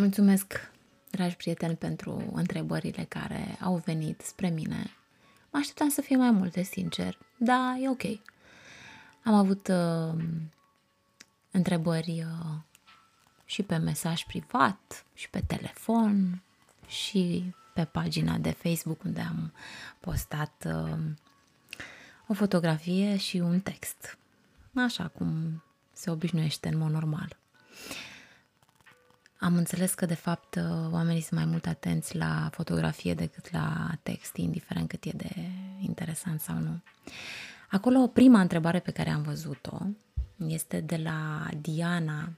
Mulțumesc, dragi prieteni, pentru întrebările care au venit spre mine. Mă așteptam să fie mai multe, sincer, dar e ok. Am avut uh, întrebări uh, și pe mesaj privat, și pe telefon, și pe pagina de Facebook unde am postat uh, o fotografie și un text. Așa cum se obișnuiește în mod normal. Am înțeles că, de fapt, oamenii sunt mai mult atenți la fotografie decât la text, indiferent cât e de interesant sau nu. Acolo, prima întrebare pe care am văzut-o este de la Diana,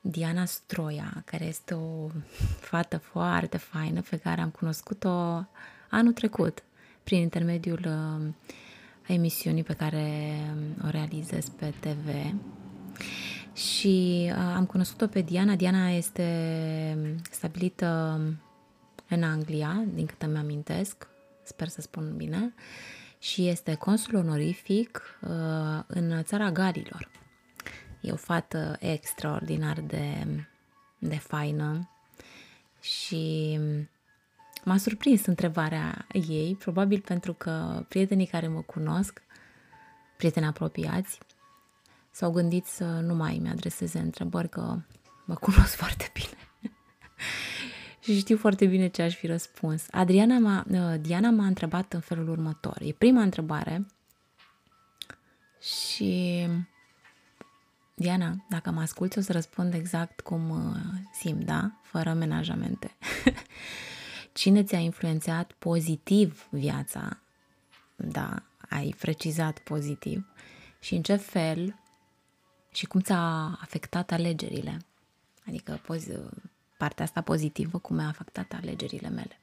Diana Stroia, care este o fată foarte faină pe care am cunoscut-o anul trecut prin intermediul uh, emisiunii pe care o realizez pe TV și uh, am cunoscut-o pe Diana. Diana este stabilită în Anglia, din câte mi amintesc, sper să spun bine, și este consul onorific uh, în țara Galilor. E o fată extraordinar de, de faină și m-a surprins întrebarea ei, probabil pentru că prietenii care mă cunosc, prieteni apropiați, s-au gândit să nu mai mi adreseze întrebări, că mă cunosc foarte bine. și știu foarte bine ce aș fi răspuns. Adriana m-a, uh, Diana m-a întrebat în felul următor. E prima întrebare și Diana, dacă mă asculți, o să răspund exact cum uh, simt, da? Fără menajamente. Cine ți-a influențat pozitiv viața? Da, ai precizat pozitiv. Și în ce fel și cum ți-a afectat alegerile. Adică partea asta pozitivă, cum a afectat alegerile mele.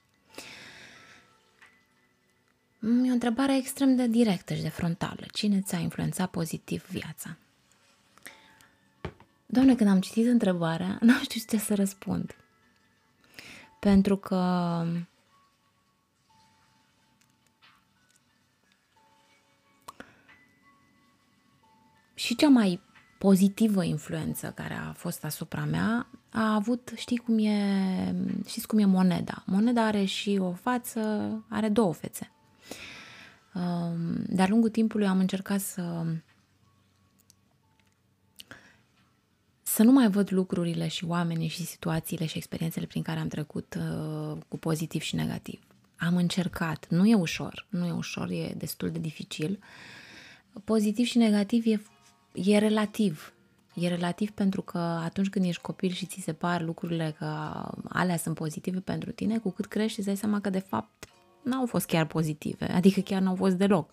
E o întrebare extrem de directă și de frontală. Cine ți-a influențat pozitiv viața? Doamne, când am citit întrebarea, nu știu ce să răspund. Pentru că și cea mai pozitivă influență care a fost asupra mea a avut, știi cum e, știți cum e moneda. Moneda are și o față, are două fețe. Um, de-a lungul timpului am încercat să să nu mai văd lucrurile și oamenii și situațiile și experiențele prin care am trecut uh, cu pozitiv și negativ. Am încercat, nu e ușor, nu e ușor, e destul de dificil. Pozitiv și negativ e e relativ. E relativ pentru că atunci când ești copil și ți se par lucrurile că alea sunt pozitive pentru tine, cu cât crești îți dai seama că de fapt n-au fost chiar pozitive, adică chiar n-au fost deloc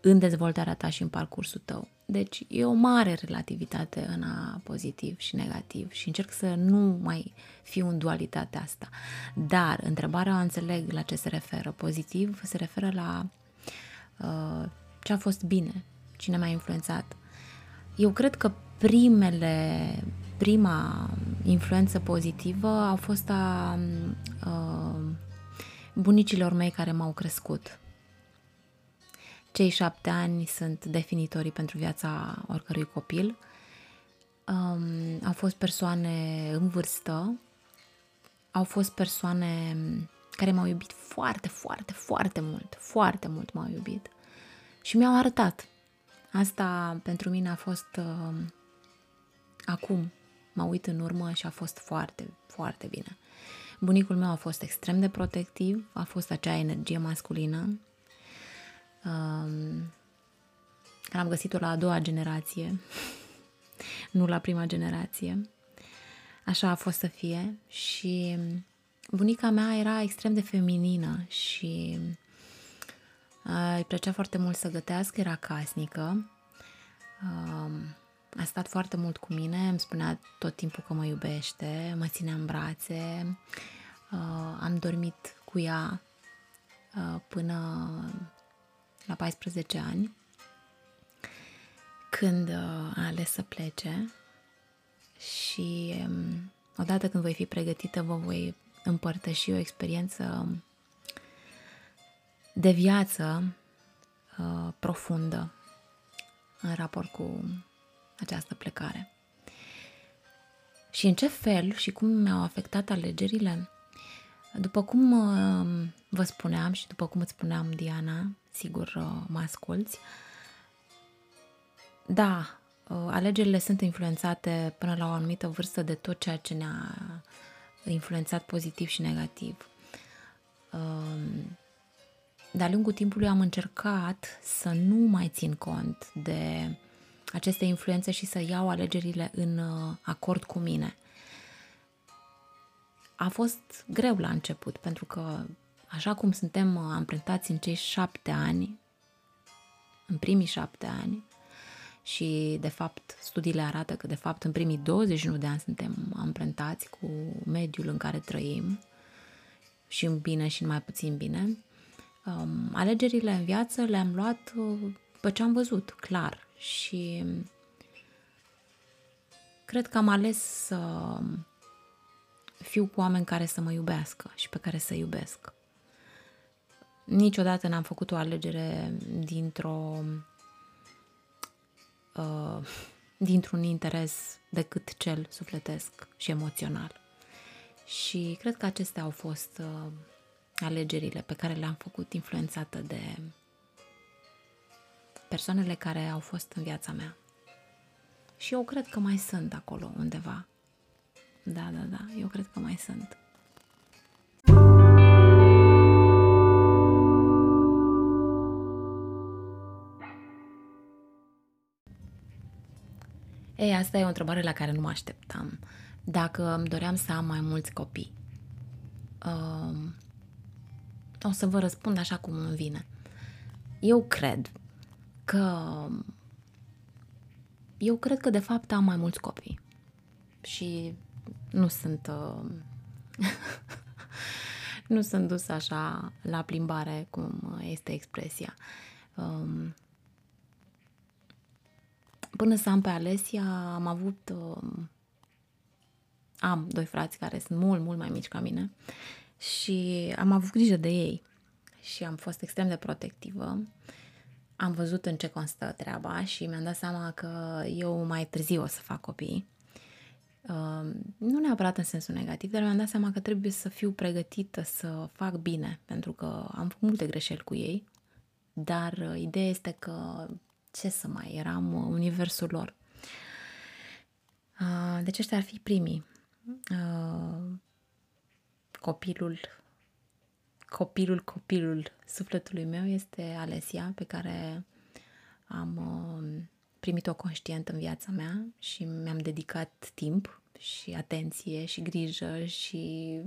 în dezvoltarea ta și în parcursul tău. Deci e o mare relativitate în a pozitiv și negativ și încerc să nu mai fiu în dualitatea asta. Dar întrebarea o înțeleg la ce se referă. Pozitiv se referă la uh, ce a fost bine, cine m-a influențat, eu cred că primele, prima influență pozitivă a fost a, a bunicilor mei care m-au crescut. Cei șapte ani sunt definitorii pentru viața oricărui copil. Um, au fost persoane în vârstă, au fost persoane care m-au iubit foarte, foarte, foarte mult, foarte mult m-au iubit și mi-au arătat Asta pentru mine a fost uh, acum. Mă uit în urmă și a fost foarte, foarte bine. Bunicul meu a fost extrem de protectiv, a fost acea energie masculină. Um, am găsit-o la a doua generație, nu la prima generație. Așa a fost să fie și bunica mea era extrem de feminină și îi plăcea foarte mult să gătească, era casnică. a stat foarte mult cu mine, îmi spunea tot timpul că mă iubește, mă ținea în brațe, uh, am dormit cu ea uh, până la 14 ani, când uh, a ales să plece și um, odată când voi fi pregătită, vă voi împărtăși o experiență de viață uh, profundă în raport cu această plecare. Și în ce fel și cum mi-au afectat alegerile? După cum uh, vă spuneam și după cum îți spuneam, Diana, sigur uh, mă asculți, da, uh, alegerile sunt influențate până la o anumită vârstă de tot ceea ce ne-a influențat pozitiv și negativ. De-a lungul timpului am încercat să nu mai țin cont de aceste influențe și să iau alegerile în uh, acord cu mine. A fost greu la început, pentru că așa cum suntem uh, amprentați în cei șapte ani, în primii șapte ani, și de fapt studiile arată că de fapt în primii 21 de ani suntem amprentați cu mediul în care trăim și în bine și în mai puțin bine, um, alegerile în viață le-am luat uh, pe ce am văzut, clar. Și cred că am ales să fiu cu oameni care să mă iubească și pe care să iubesc. Niciodată n-am făcut o alegere dintr-o uh, dintr-un interes decât cel sufletesc și emoțional. Și cred că acestea au fost uh, alegerile pe care le-am făcut influențată de persoanele care au fost în viața mea. Și eu cred că mai sunt acolo undeva. Da, da, da, eu cred că mai sunt. Ei, asta e o întrebare la care nu mă așteptam. Dacă îmi doream să am mai mulți copii. Um, o să vă răspund așa cum îmi vine. Eu cred că eu cred că de fapt am mai mulți copii și nu sunt uh, nu sunt dus așa la plimbare cum este expresia. Um, până să am pe Alesia am avut um, am doi frați care sunt mult, mult mai mici ca mine și am avut grijă de ei și am fost extrem de protectivă. Am văzut în ce constă treaba și mi-am dat seama că eu mai târziu o să fac copii. Uh, nu neapărat în sensul negativ, dar mi-am dat seama că trebuie să fiu pregătită să fac bine, pentru că am făcut multe greșeli cu ei, dar uh, ideea este că ce să mai, eram uh, universul lor. Uh, deci ăștia ar fi primii. Uh, copilul copilul, copilul sufletului meu este Alesia, pe care am uh, primit-o conștient în viața mea și mi-am dedicat timp și atenție și grijă și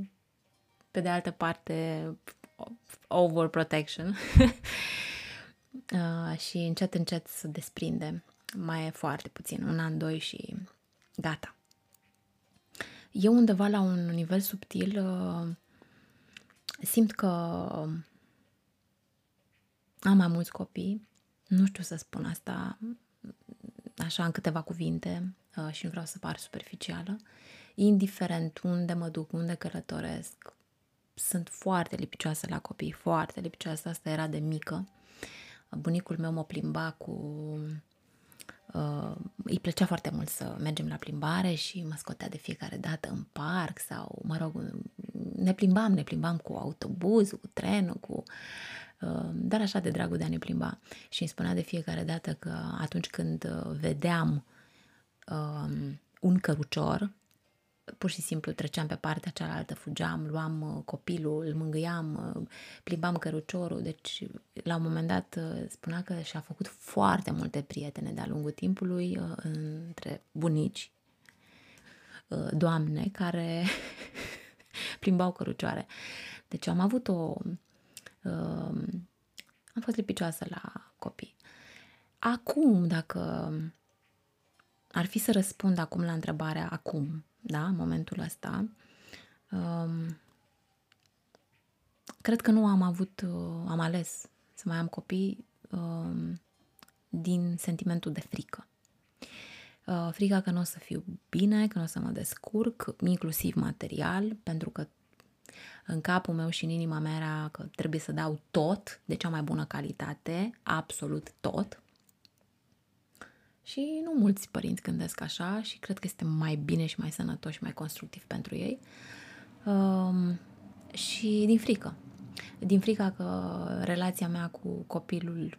pe de altă parte overprotection uh, și încet încet să desprinde mai e foarte puțin, un an, doi și gata. Eu undeva la un nivel subtil uh, simt că am mai mulți copii, nu știu să spun asta așa în câteva cuvinte uh, și nu vreau să par superficială, indiferent unde mă duc, unde călătoresc, sunt foarte lipicioasă la copii, foarte lipicioasă, asta era de mică. Bunicul meu mă plimba cu uh, îi plăcea foarte mult să mergem la plimbare și mă scotea de fiecare dată în parc sau, mă rog, ne plimbam, ne plimbam cu autobuzul, cu trenul, cu uh, dar așa de dragul de a ne plimba. Și îmi spunea de fiecare dată că atunci când uh, vedeam um, un cărucior, pur și simplu treceam pe partea cealaltă, fugeam, luam uh, copilul, îl mângâiam, uh, plimbam căruciorul, deci la un moment dat uh, spunea că și-a făcut foarte multe prietene de-a lungul timpului între bunici, doamne care plimbau cărucioare. Deci am avut o... am fost lipicioasă la copii. Acum, dacă ar fi să răspund acum la întrebarea acum, da, în momentul ăsta. Um, cred că nu am avut, uh, am ales să mai am copii um, din sentimentul de frică. Uh, frica că nu o să fiu bine, că nu o să mă descurc, inclusiv material, pentru că în capul meu și în inima mea era că trebuie să dau tot de cea mai bună calitate, absolut tot. Și nu mulți părinți gândesc așa și cred că este mai bine și mai sănătos și mai constructiv pentru ei. Um, și din frică. Din frica că relația mea cu copilul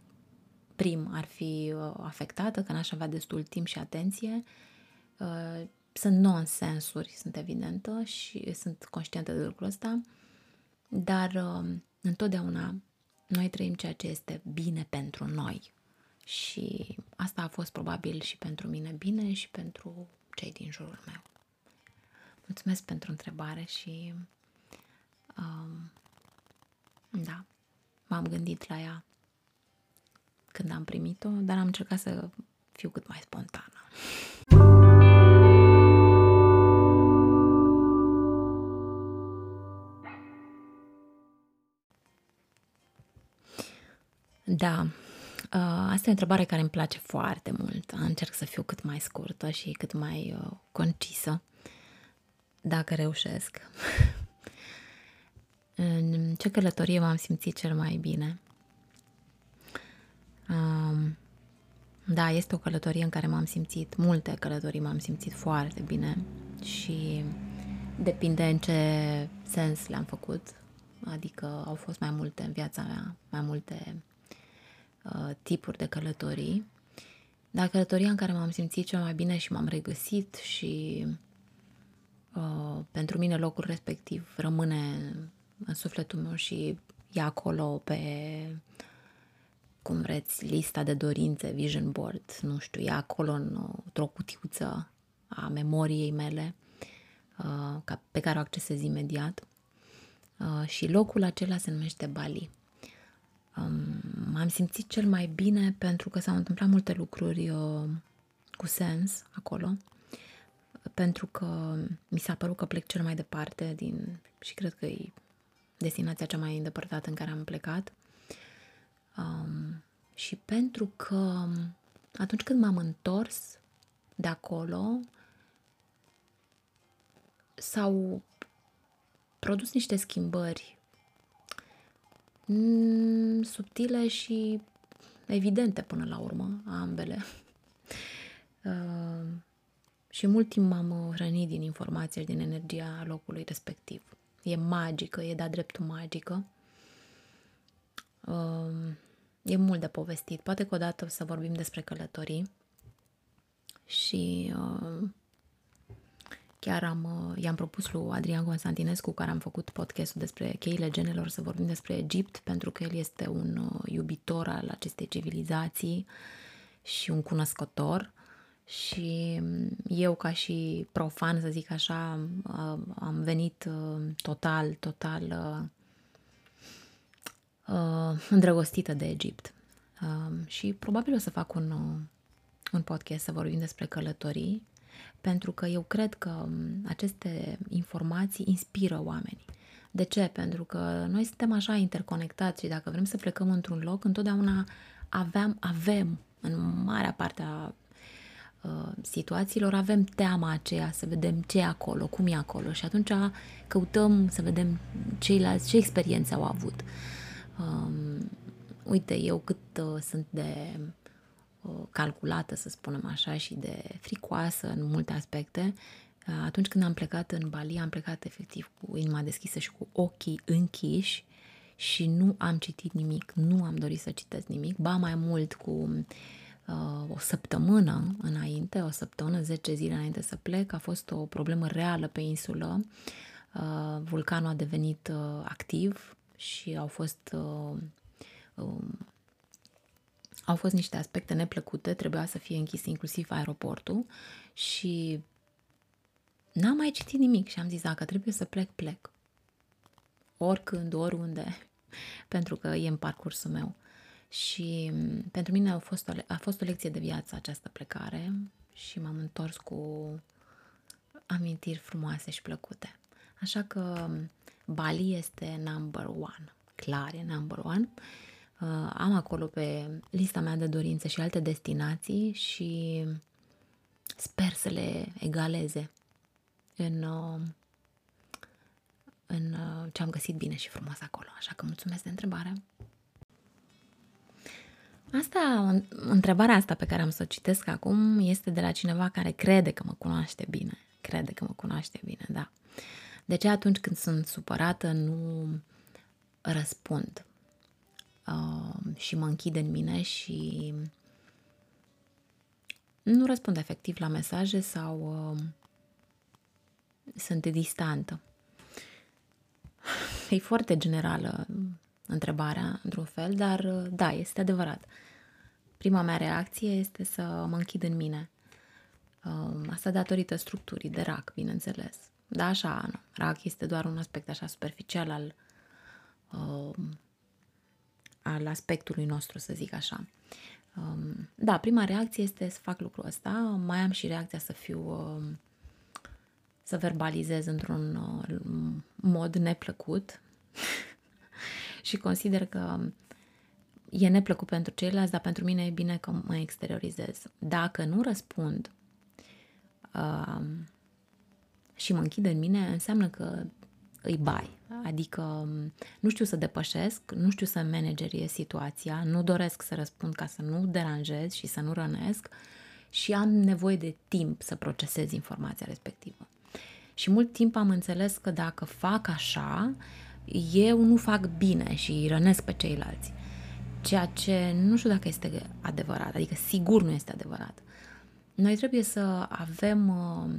prim ar fi uh, afectată, că n-aș avea destul timp și atenție. Uh, sunt nonsensuri, sunt evidentă și sunt conștientă de lucrul ăsta, dar uh, întotdeauna noi trăim ceea ce este bine pentru noi. Și asta a fost probabil și pentru mine bine și pentru cei din jurul meu. Mulțumesc pentru întrebare și um, da, m-am gândit la ea când am primit-o, dar am încercat să fiu cât mai spontană. Da, uh, asta e o întrebare care îmi place foarte mult. Încerc să fiu cât mai scurtă și cât mai uh, concisă, dacă reușesc. În ce călătorie m-am simțit cel mai bine? Um, da, este o călătorie în care m-am simțit, multe călătorii m-am simțit foarte bine și depinde în ce sens le-am făcut, adică au fost mai multe în viața mea, mai multe uh, tipuri de călătorii, dar călătoria în care m-am simțit cel mai bine și m-am regăsit și uh, pentru mine locul respectiv rămâne în sufletul meu și e acolo pe cum vreți, lista de dorințe, vision board, nu știu, e acolo într-o cutiuță a memoriei mele uh, pe care o accesez imediat. Uh, și locul acela se numește Bali. Um, m-am simțit cel mai bine pentru că s-au întâmplat multe lucruri uh, cu sens acolo, pentru că mi s-a părut că plec cel mai departe din, și cred că e destinația cea mai îndepărtată în care am plecat. Um, și pentru că atunci când m-am întors de acolo, s-au produs niște schimbări mm, subtile și evidente până la urmă, ambele. Uh, și mult timp m-am hrănit din informația și din energia locului respectiv. E magică, e de-a dreptul magică. Uh, e mult de povestit. Poate că odată să vorbim despre călătorii și uh, chiar am, uh, i-am propus lui Adrian Constantinescu, care am făcut podcastul despre cheile genelor, să vorbim despre Egipt, pentru că el este un uh, iubitor al acestei civilizații și un cunoscător. Și um, eu, ca și profan, să zic așa, uh, am venit uh, total, total uh, uh, îndrăgostită de Egipt. Uh, și probabil o să fac un, uh, un podcast să vorbim despre călătorii, pentru că eu cred că um, aceste informații inspiră oamenii. De ce? Pentru că noi suntem așa interconectați și dacă vrem să plecăm într-un loc, întotdeauna aveam, avem, în marea parte a uh, situațiilor, avem teama aceea să vedem ce e acolo, cum e acolo și atunci căutăm să vedem ceilalți ce experiențe au avut. Uh, Um, uite, eu cât uh, sunt de uh, calculată, să spunem așa, și de fricoasă în multe aspecte, uh, atunci când am plecat în Bali, am plecat efectiv cu inima deschisă și cu ochii închiși și nu am citit nimic, nu am dorit să citesc nimic, ba mai mult cu uh, o săptămână înainte, o săptămână, 10 zile înainte să plec, a fost o problemă reală pe insulă. Uh, vulcanul a devenit uh, activ, și au fost uh, uh, au fost niște aspecte neplăcute, trebuia să fie închis inclusiv aeroportul și n-am mai citit nimic și am zis dacă trebuie să plec, plec. Oricând, oriunde, pentru că e în parcursul meu. Și mm, pentru mine a fost, o, a fost o lecție de viață această plecare și m-am întors cu amintiri frumoase și plăcute. Așa că Bali este number one. Clar, e number one. Uh, am acolo pe lista mea de dorințe și alte destinații și sper să le egaleze în, uh, în uh, ce am găsit bine și frumos acolo. Așa că mulțumesc de întrebare. Asta, întrebarea asta pe care am să o citesc acum este de la cineva care crede că mă cunoaște bine. Crede că mă cunoaște bine, da. De ce atunci când sunt supărată nu răspund uh, și mă închid în mine și nu răspund efectiv la mesaje sau uh, sunt distantă. E foarte generală întrebarea, într-un fel, dar uh, da, este adevărat. Prima mea reacție este să mă închid în mine. Uh, asta datorită structurii de rac, bineînțeles. Da, așa, nu. Rac este doar un aspect așa superficial al, uh, al aspectului nostru, să zic așa. Um, da, prima reacție este să fac lucrul ăsta. Mai am și reacția să fiu, um, să verbalizez într-un uh, mod neplăcut și consider că e neplăcut pentru ceilalți, dar pentru mine e bine că mă exteriorizez. Dacă nu răspund uh, și mă închid în mine, înseamnă că îi bai. Adică um, nu știu să depășesc, nu știu să managerie situația, nu doresc să răspund ca să nu deranjez și să nu rănesc și am nevoie de timp să procesez informația respectivă. Și mult timp am înțeles că dacă fac așa, eu nu fac bine și îi rănesc pe ceilalți. Ceea ce nu știu dacă este adevărat, adică sigur nu este adevărat. Noi trebuie să avem uh,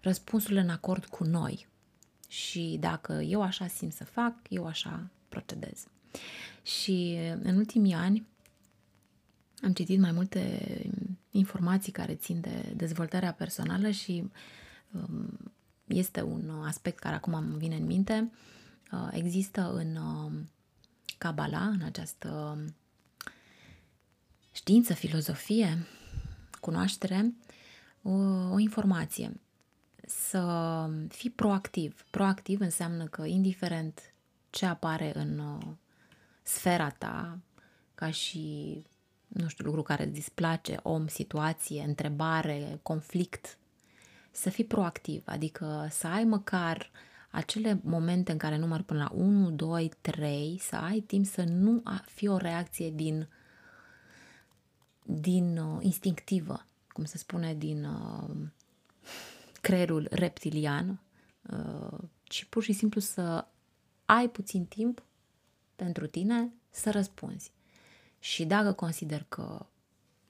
răspunsurile în acord cu noi. Și dacă eu așa simt să fac, eu așa procedez. Și în ultimii ani am citit mai multe informații care țin de dezvoltarea personală și um, este un aspect care acum îmi vine în minte. Uh, există în um, Kabbalah, în această știință, filozofie, cunoaștere, o, o informație să fii proactiv. Proactiv înseamnă că, indiferent ce apare în uh, sfera ta, ca și, nu știu, lucru care îți displace, om, situație, întrebare, conflict, să fii proactiv, adică să ai măcar acele momente în care număr până la 1, 2, 3, să ai timp să nu fie o reacție din, din uh, instinctivă, cum se spune, din uh, creierul reptilian, uh, ci pur și simplu să ai puțin timp pentru tine să răspunzi. Și dacă consider că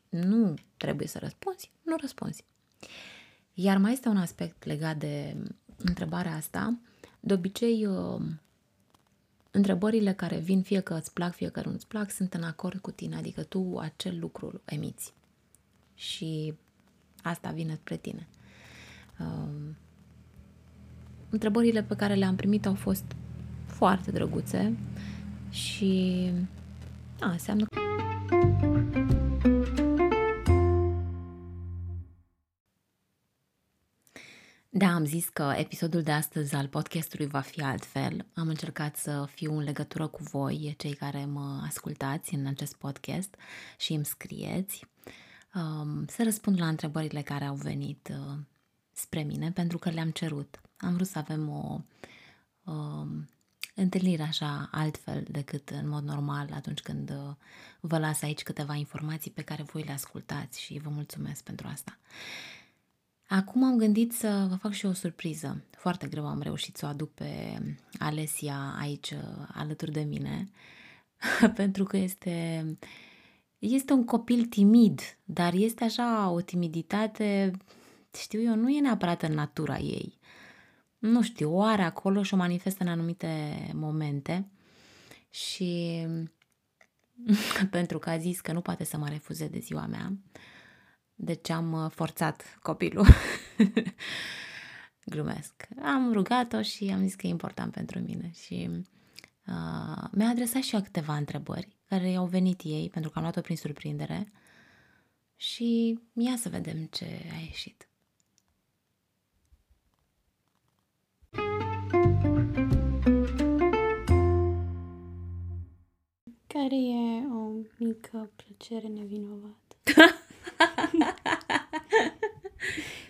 nu trebuie să răspunzi, nu răspunzi. Iar mai este un aspect legat de întrebarea asta. De obicei, uh, întrebările care vin, fie că îți plac, fie că nu îți plac, sunt în acord cu tine, adică tu acel lucru emiți. Și asta vine spre tine. Um, întrebările pe care le-am primit au fost foarte drăguțe și a, înseamnă că Da, am zis că episodul de astăzi al podcastului va fi altfel. Am încercat să fiu în legătură cu voi, cei care mă ascultați în acest podcast și îmi scrieți, um, să răspund la întrebările care au venit uh, spre mine pentru că le-am cerut. Am vrut să avem o uh, întâlnire așa altfel decât în mod normal atunci când uh, vă las aici câteva informații pe care voi le ascultați și vă mulțumesc pentru asta. Acum am gândit să vă fac și o surpriză. Foarte greu am reușit să o aduc pe Alesia aici uh, alături de mine, pentru că este, este un copil timid, dar este așa o timiditate știu eu, nu e neapărat în natura ei. Nu știu, o are acolo și o manifestă în anumite momente și pentru că a zis că nu poate să mă refuze de ziua mea, deci am uh, forțat copilul. Glumesc. Am rugat-o și am zis că e important pentru mine și uh, mi-a adresat și eu câteva întrebări care i-au venit ei pentru că am luat-o prin surprindere și ia să vedem ce a ieșit. Care e o mică plăcere nevinovată?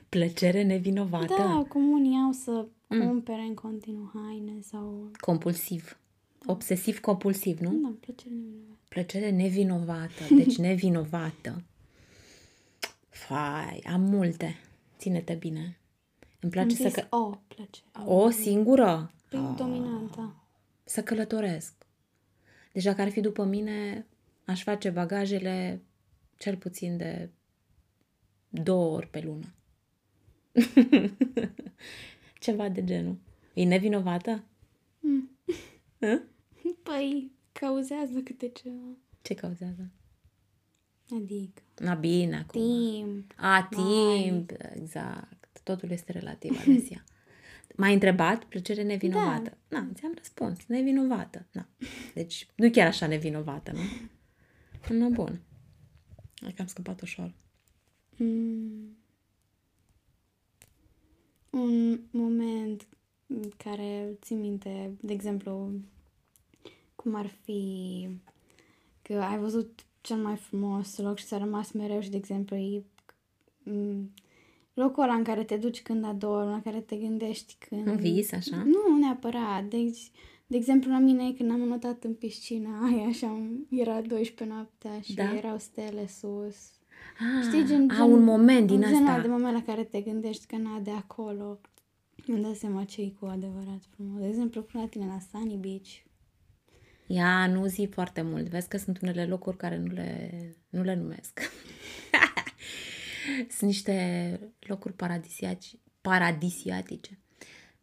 Plăcere nevinovată? Da, cum unii au să cumpere în continuu haine sau... Compulsiv. Obsesiv compulsiv, nu? Da, plăcere nevinovată. Plăcere nevinovată. Deci nevinovată. Fai, am multe. Ține-te bine. Îmi place Am să... zis Că... o plăcere. O singură? Păi, dominantă. Să călătoresc. Deci dacă ar fi după mine, aș face bagajele cel puțin de două ori pe lună. Ceva de genul. E nevinovată? Hă? Păi, cauzează câte ceva. Ce cauzează? Adică, Na bine acum. timp. A, timp. Exact. Totul este relativ, Alesia. M-ai întrebat plăcere nevinovată. Da. Na, ți-am răspuns. Nevinovată. Na. Deci nu chiar așa nevinovată, nu? Nu, bun. Adică am scăpat ușor. Mm. Un moment în care țin minte, de exemplu, cum ar fi că ai văzut cel mai frumos loc și ți-a rămas mereu și, de exemplu, e mm, locul ăla în care te duci când adormi, la care te gândești când... Un vis, așa? Nu neapărat. Deci, de exemplu, la mine, când am notat în piscina aia și am, era 12 noaptea și Da. erau stele sus. Ah, Știi, gen, a, gen, un moment din un genul asta. de moment la care te gândești că na, de acolo îmi dau seama ce e cu adevărat frumos. De exemplu, până la tine la Sunny Beach. Ia, nu zi foarte mult. Vezi că sunt unele locuri care nu le, nu le numesc. sunt niște locuri paradisiaci, paradisiatice.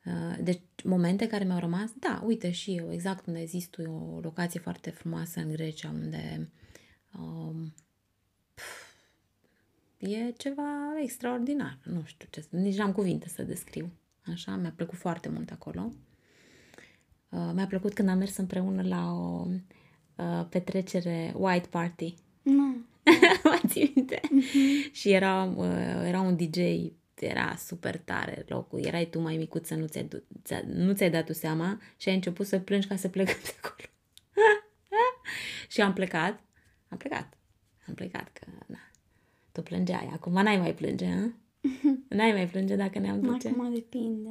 Uh, Deci, momente care mi-au rămas, da, uite și eu, exact cum ai zis tu, e o locație foarte frumoasă în Grecia, unde um, pf, e ceva extraordinar. Nu știu ce, nici n-am cuvinte să descriu. Așa, mi-a plăcut foarte mult acolo. Uh, mi-a plăcut când am mers împreună la o uh, petrecere white party. Nu. Mai ții minte? Și era, uh, era un DJ, era super tare locul. Erai tu mai micuță, nu ți-ai, du- ți-a, nu ți-ai dat tu seama și ai început să plângi ca să plecăm de acolo. și am plecat. Am plecat. Am plecat că, na, tu plângeai. Acum n-ai mai plânge, hă? N-ai mai plânge dacă ne-am duce? Acum depinde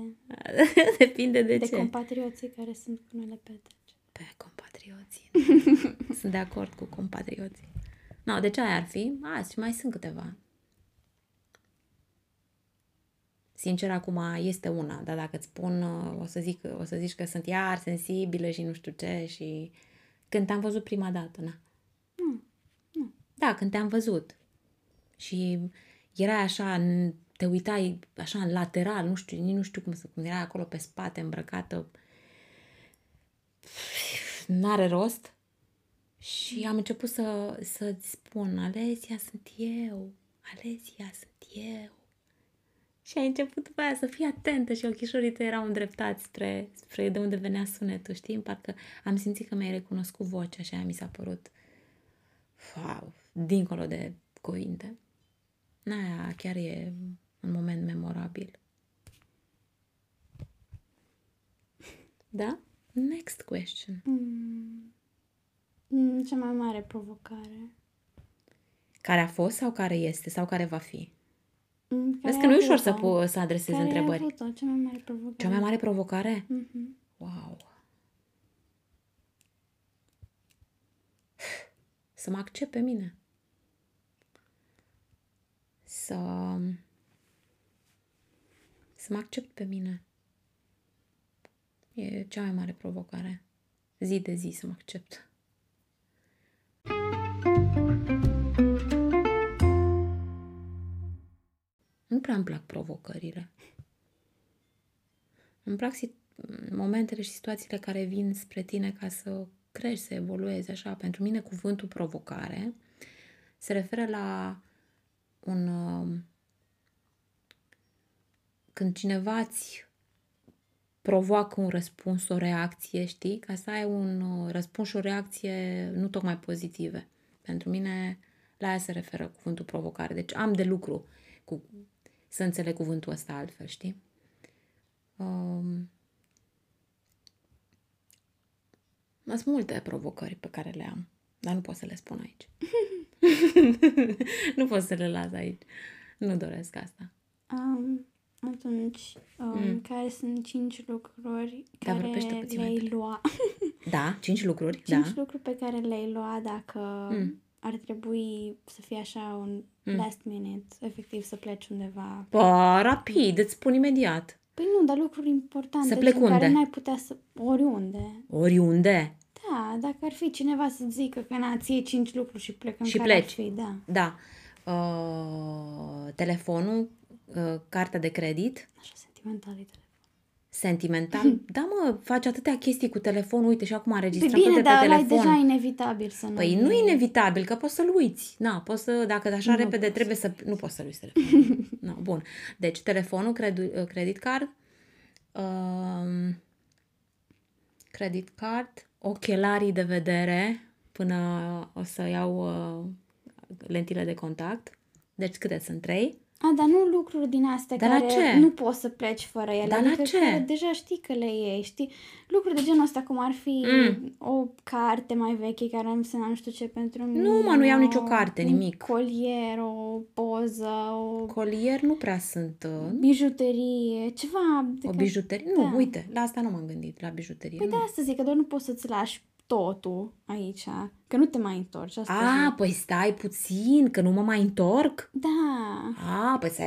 Depinde de, de ce. compatrioții care sunt cu noi la petrecere. Pe compatrioții. sunt de acord cu compatrioții. No, de ce aia ar fi? Azi mai sunt câteva. Sincer, acum este una, dar dacă îți spun, uh, o să, zic, o să zici că sunt iar sensibilă și nu știu ce și... Când te-am văzut prima dată, na. Da, când te-am văzut. Și era așa, în- te uitai așa în lateral, nu știu, nici nu știu cum să... Cum era acolo pe spate, îmbrăcată n-are rost. Și am început să, să-ți spun, Alesia, sunt eu, Alesia, sunt eu. Și ai început după aia să fii atentă și ochișorii tăi erau îndreptați spre, spre de unde venea sunetul, știi? Parcă am simțit că mi-ai recunoscut vocea și aia mi s-a părut, wow, dincolo de cuvinte. Aia chiar e un moment memorabil. Da? Next question. Mm, Cea mai mare provocare. Care a fost sau care este sau care va fi? Mm, care Vezi că ai nu e ușor să, avut-o? pu- să adresezi Care ai întrebări. avut-o? Cea mai mare provocare. Cea mai mare provocare? Mhm. Wow. Să mă accept pe mine. Să... Să mă accept pe mine. E cea mai mare provocare. Zi de zi să mă accept. Prea îmi plac provocările. Îmi plac si- momentele și situațiile care vin spre tine ca să crești, să evoluezi așa. Pentru mine cuvântul provocare se referă la un... uh, Când cineva îți provoacă un răspuns, o reacție, știi? Ca să ai un uh, răspuns și o reacție nu tocmai pozitive. Pentru mine, La aia se referă cuvântul provocare. Deci am de lucru cu, să înțeleg cuvântul ăsta altfel, știi? Um, sunt multe provocări pe care le am, dar nu pot să le spun aici. nu pot să le las aici. Nu doresc asta. Um, atunci, um, mm. care sunt cinci lucruri Da, care vorbește puțin mai le-ai tare. lua? Da, cinci lucruri, cinci da. lucruri pe care le-ai lua dacă Mm. Ar trebui să fie așa un Mm. last minute, efectiv să pleci undeva. Bă, rapid, îți spun imediat. Păi nu, dar lucruri importante Să plec în care unde? n-ai putea să... Oriunde. Oriunde. Da, dacă ar fi cineva să zică că na, ție cinci lucruri și plecăm Și care ar pleci. fi, da. Da. Uh, telefonul, uh, cartea de credit, Așa sentimentalitate. Sentimental. Da, mă, faci atâtea chestii cu telefonul, uite și acum Păi înregistrăm bine, tot de pe dar ăla e telefon. deja inevitabil să nu... Păi nu e inevitabil, că poți să-l uiți. Na, poți să, dacă așa Nu repede poți. trebuie să... Nu poți să-l uiți telefonul. no, bun. Deci, telefonul, credu, credit card, um, credit card, ochelarii de vedere, până o să iau uh, lentile de contact. Deci câte sunt? Trei? A, dar nu lucruri din astea Dar la care ce? nu poți să pleci fără ele. Dar la adică ce? care deja știi că le iei, știi? Lucruri de genul ăsta, cum ar fi Mm. o carte mai veche care am să nu știu ce pentru mine. Nu, mă, nu iau nicio o- carte, un nimic. colier, o poză, o Colier nu prea sunt... Uh, bijuterie, ceva. de o că- bijuterie? Nu, da. uite, la asta nu m-am gândit, la bijuterie. Păi nu. de asta zic, că doar nu poți să-ți lași totul aici, că nu te mai întorci. Asta A, zic. păi stai puțin, că nu mă mai întorc. Da. A, păi să...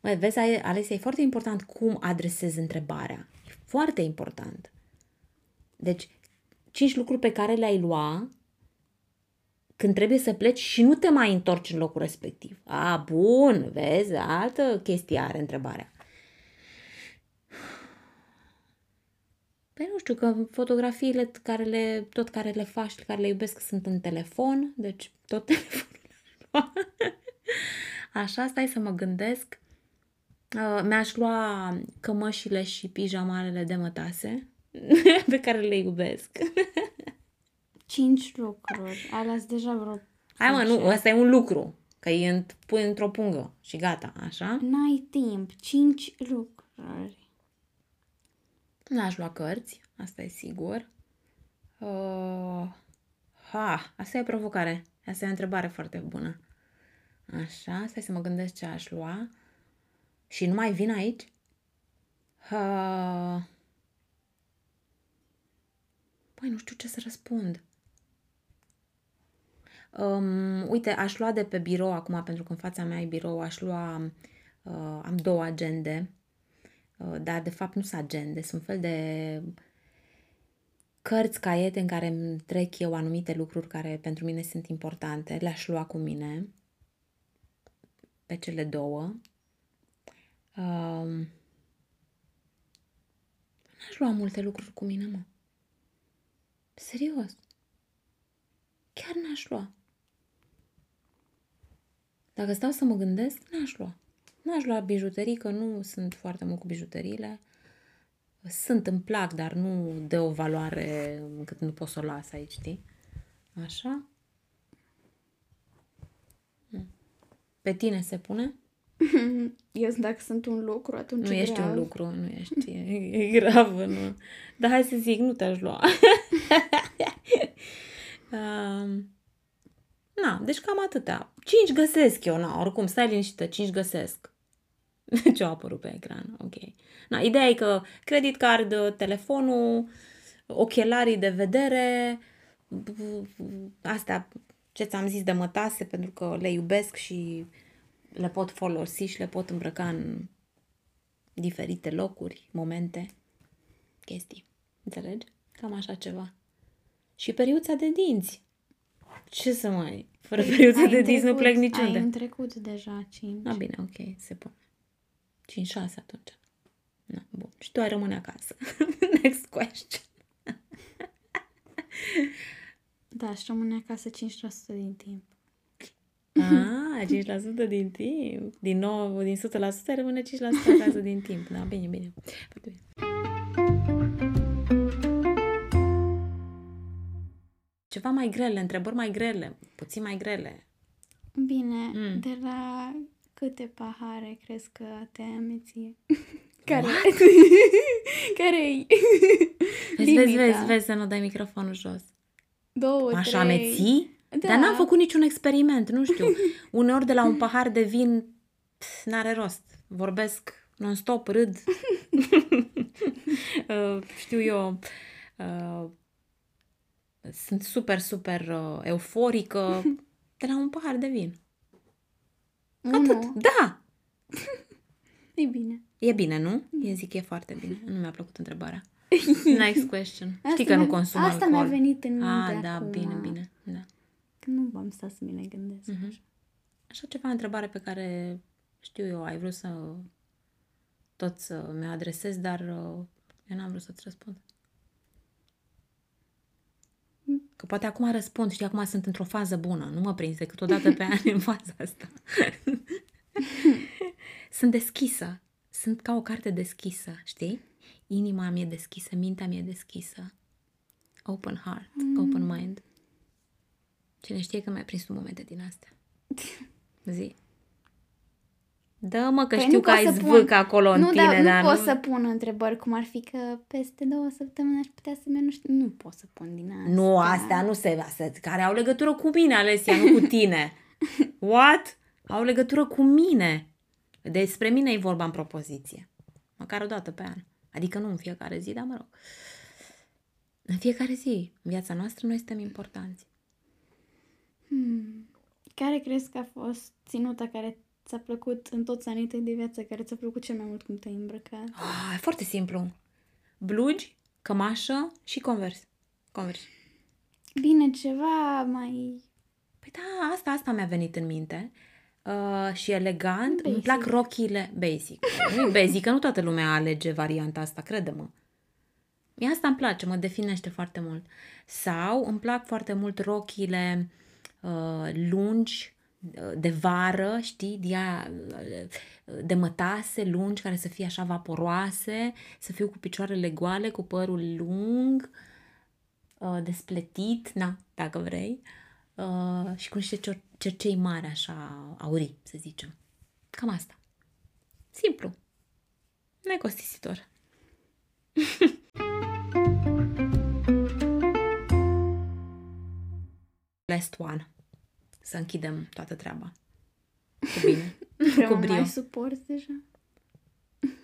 Mă, vezi, ai- Alesia, e foarte important cum adresezi întrebarea. E foarte important. Deci, cinci lucruri pe care le-ai lua când trebuie să pleci și nu te mai întorci în locul respectiv. A, bun, vezi, altă chestie are întrebarea. Nu știu, că fotografiile care le, tot care le faci, care le iubesc sunt în telefon, deci tot telefonul aș lua. Așa, stai să mă gândesc. Uh, Mi-aș lua cămășile și pijamalele de mătase pe care le iubesc. Cinci lucruri. Ai las deja vreo... Hai mă, nu, zece. ăsta e un lucru. Că e înt- pui într-o pungă și gata, așa? N-ai timp. Cinci lucruri. N-aș lua cărți, asta e sigur. Uh, ha, asta e provocare. Asta e o întrebare foarte bună. Așa, stai să mă gândesc ce aș lua. Și nu mai vin aici? Uh, păi, nu știu ce să răspund. Um, uite, aș lua de pe birou acum, pentru că în fața mea e birou, aș lua, uh, am două agende, uh, dar de fapt nu sunt agende, sunt fel de cărți, caiete în care îmi trec eu anumite lucruri care pentru mine sunt importante, le-aș lua cu mine pe cele două. Um, n-aș lua multe lucruri cu mine, mă. Serios. Chiar n-aș lua. Dacă stau să mă gândesc, n-aș lua. N-aș lua bijuterii, că nu sunt foarte mult cu bijuteriile. Sunt, îmi plac, dar nu de o valoare încât nu pot să o las aici, știi? Așa. Mm. Pe tine se pune? Eu dacă sunt un lucru, atunci Nu e ești grav. un lucru, nu ești, e, e gravă, nu. Dar hai să zic, nu te-aș lua. um, na, deci cam atâtea. Cinci găsesc eu, na, oricum, stai liniștită, cinci găsesc. Ce a apărut pe ecran, ok. Na, ideea e că credit card, telefonul, ochelarii de vedere, astea ce ți-am zis de mătase, pentru că le iubesc și le pot folosi și le pot îmbrăca în diferite locuri, momente, chestii. Înțelegi? Cam așa ceva. Și periuța de dinți. Ce să mai... Fără periuța Ai de dinți nu trecut- plec Ai niciunde. în trecut deja cinci. Na bine, ok, se pune. 5-6 atunci. Na, bun. Și tu ai rămâne acasă. Next question. Da, și rămâne acasă 5% din timp. Ah, 5% din timp. Din nou, din 100% rămâne 5% acasă din timp. Da, bine, bine. Foarte bine. Ceva mai grele, întrebări mai grele, puțin mai grele. Bine, Mm. de la câte pahare crezi că te ameție? Care? Care-i Vezi, vezi, limita? vezi, vezi să nu dai microfonul jos. Două, Așa trei. ameții? Da. Dar n-am făcut niciun experiment, nu știu. Uneori de la un pahar de vin pf, n-are rost. Vorbesc non-stop, râd. Uh, știu eu, uh, sunt super, super uh, euforică de la un pahar de vin. Atât. Unu. Da! E bine. E bine, nu? Eu zic că e foarte bine. Nu mi-a plăcut întrebarea. Next question. Știi Asta că nu mi-a- consum asta alcool. mi-a venit în minte Ah, da, acum. bine, bine. Da. Că nu v-am stat să mi le gândesc. Mhm. Așa ceva întrebare pe care știu eu, ai vrut să tot să mi-o adresez, dar uh, eu n-am vrut să-ți răspund. Că poate acum răspund, știi, acum sunt într-o fază bună, nu mă prins decât o dată pe an în faza asta. sunt deschisă, sunt ca o carte deschisă, știi? Inima mi e deschisă, mintea mi e deschisă. Open heart, open mind. Cine știe că mi-ai prins tu momente din astea. Zi. Dă-mă că Păi știu nu că pot ai să zvâc pun- acolo în nu, tine, dar nu dar pot să pun întrebări cum ar fi că peste două săptămâni aș putea să merg, nu știu, nu pot să pun din asta. Nu, astea nu se astea care au legătură cu mine, Alesia, nu cu tine. What? Au legătură cu mine. Despre mine e vorba în propoziție. Măcar o dată pe an. Adică nu în fiecare zi, dar mă rog. În fiecare zi, în viața noastră, noi suntem importanți. Hmm. Care crezi că a fost ținuta care ți-a plăcut în toți anii tăi de viață, care ți-a plăcut cel mai mult cum te-ai îmbrăcat? Ah, e foarte simplu. Blugi, cămașă și convers. Convers. Bine, ceva mai... Păi da, asta, asta mi-a venit în minte. Uh, și elegant. Basic. Îmi plac rochile basic. Nu basic, că nu toată lumea alege varianta asta, crede-mă. Mie asta îmi place, mă definește foarte mult. Sau îmi plac foarte mult rochile uh, lungi, uh, de vară, știi, dia, uh, de mătase lungi, care să fie așa vaporoase, să fiu cu picioarele goale, cu părul lung, uh, despletit, na, dacă vrei, uh, și cu niște cer- cercei mari, așa, aurii, să zicem. Cam asta. Simplu. Necostisitor. Last one. Să închidem toată treaba. Cu bine. Prea cu mă brio. mai suport deja.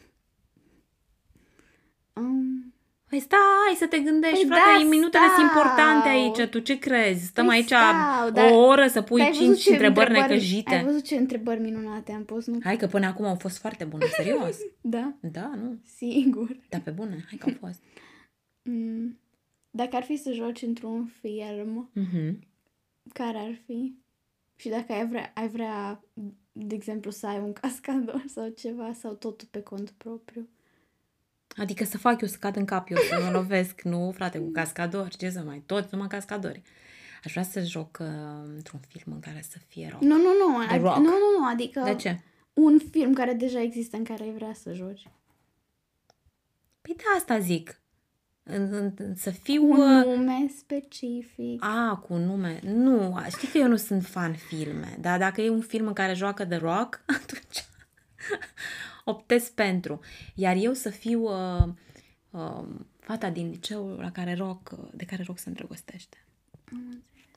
Um, Păi stai să te gândești, Păi frate, da, minutele sunt stau. importante aici. Tu ce crezi? Stăm Păi aici stau, dar- o oră să pui dar ai văzut cinci ce întrebări, Ai necăjite. văzut ce întrebări minunate am pus, nu? Hai că până acum au fost foarte bune, serios. Da, Da, nu? sigur. Da, pe bune, hai că au fost. Mm. Dacă ar fi să joci într-un film, Mhm. care ar fi? Și dacă ai vrea, ai vrea, de exemplu, să ai un cascador sau ceva, sau totul pe cont propriu. Adică să fac eu să cad în cap eu, să mă lovesc, nu, frate, cu cascadori, ce să mai, toți numai cascadori. Aș vrea să joc uh, într-un film în care să fie rock. Nu, nu, nu. The ad- Rock. Nu, nu, nu. Adică De ce? un film care deja există în care ai vrea să joci. Păi da, asta zic. În, în, în- să fiu... Un uh, nume specific. A, cu nume. Nu, știi că eu nu sunt fan filme, dar dacă e un film în care joacă The Rock, atunci optez pentru. Iar eu să fiu uh, uh, fata din liceu la care Rock, uh, de care Rock se îndrăgostește.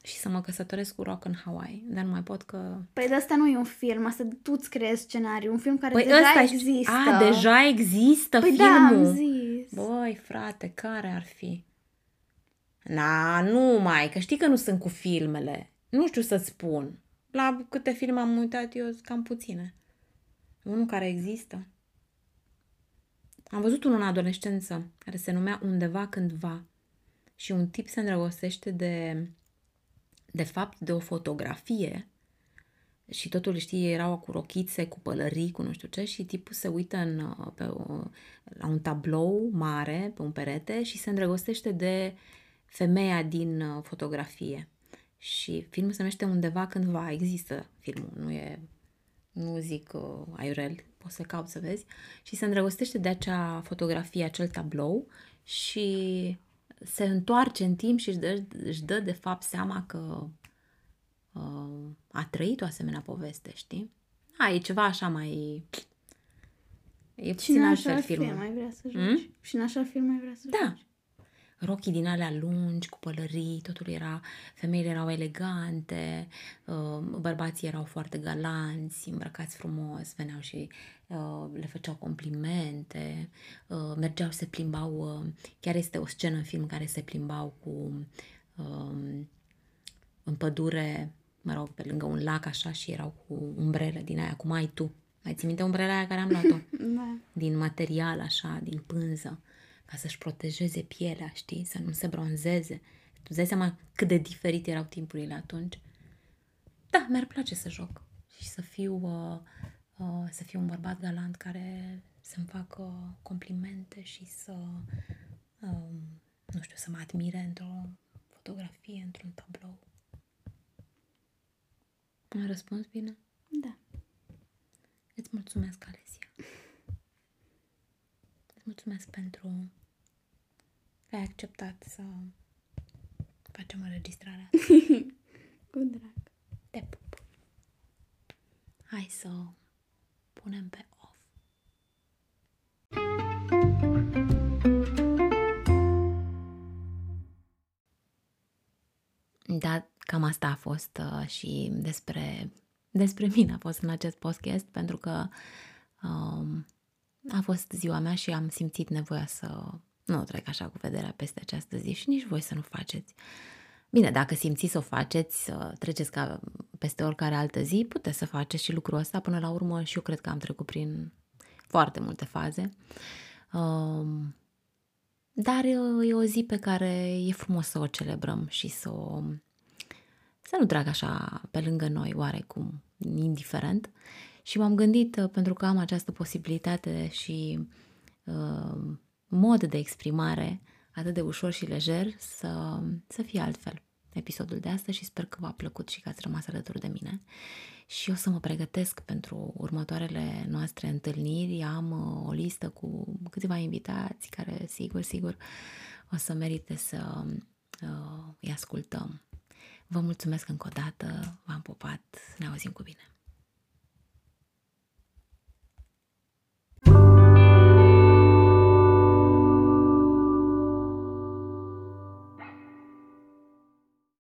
Și să mă căsătoresc cu Rock în Hawaii. Dar nu mai pot că... Păi de asta nu e un film, asta tu îți creezi scenariu, un film care Păi deja ăsta există. A, deja există păi filmul. da, am zis. Băi, frate, care ar fi? Na, nu mai, că știi că nu sunt cu filmele. Nu știu să spun. La câte filme am uitat eu, sunt cam puține. Unul care există. Am văzut unul în adolescență, care se numea Undeva Cândva. Și un tip se îndrăgostește de, de fapt, de o fotografie și totul, știi, erau cu rochițe, cu pălării, cu nu știu ce și tipul se uită în, uh, pe o, la un tablou mare, pe un perete și se îndrăgostește de femeia din uh, fotografie. Și filmul se numește Undeva Cândva. Există filmul, nu e, nu zic uh, aiurel, poți să caut să vezi. Și se îndrăgostește de acea fotografie, acel tablou și se întoarce în timp și își dă, își dă de fapt seama că uh, a trăit o asemenea poveste, știi? A, e ceva așa mai... E Și puțin în altfel așa filmul. film mai vrea să joci. Mm? Și în așa film mai vrea să Da. joci. rochii din alea lungi, cu pălării, totul era, femeile erau elegante, uh, bărbații erau foarte galanți, îmbrăcați frumos, veneau și uh, le făceau complimente, uh, mergeau, se plimbau, uh, chiar este o scenă în film în care se plimbau cu um, în pădure, mă rog, pe lângă un lac așa și erau cu umbrele din aia, cum ai tu. Mai ții minte umbrela aia care am luat-o? Da. din material așa, din pânză, ca să-și protejeze pielea, știi, să nu se bronzeze. Tu îți dai seama cât de diferit erau timpurile atunci? Da, mi-ar place să joc și să fiu, uh, uh, să fiu un bărbat galant care să-mi facă complimente și să, uh, nu știu, să mă admire într-o fotografie, într-un tablou. Am răspuns bine? Da. Îți mulțumesc, Alesia. Îți mulțumesc pentru că ai acceptat să facem înregistrarea asta. Cu drag. Te pup. Hai să punem pe off. Da, cam asta a fost uh, și despre, despre mine a fost în acest podcast, pentru că um, a fost ziua mea și am simțit nevoia să nu trec așa cu vederea peste această zi și nici voi să nu faceți. Bine, dacă simțiți să o faceți, să treceți ca peste oricare altă zi, puteți să faceți și lucrul ăsta. Până la urmă și eu cred că am trecut prin foarte multe faze. Um, dar e o zi pe care e frumos să o celebrăm și să o, să nu trag așa pe lângă noi oarecum, indiferent. Și m-am gândit, uh, pentru că am această posibilitate și uh, mod de exprimare atât de ușor și lejer, să, să fie altfel episodul de astăzi și sper că v-a plăcut și că ați rămas alături de mine. Și o să mă pregătesc pentru următoarele noastre întâlniri. Am uh, o listă cu câțiva invitați care, sigur, sigur, o să merite să uh, îi ascultăm. Vă mulțumesc încă o dată, v-am pupat, ne auzim cu bine.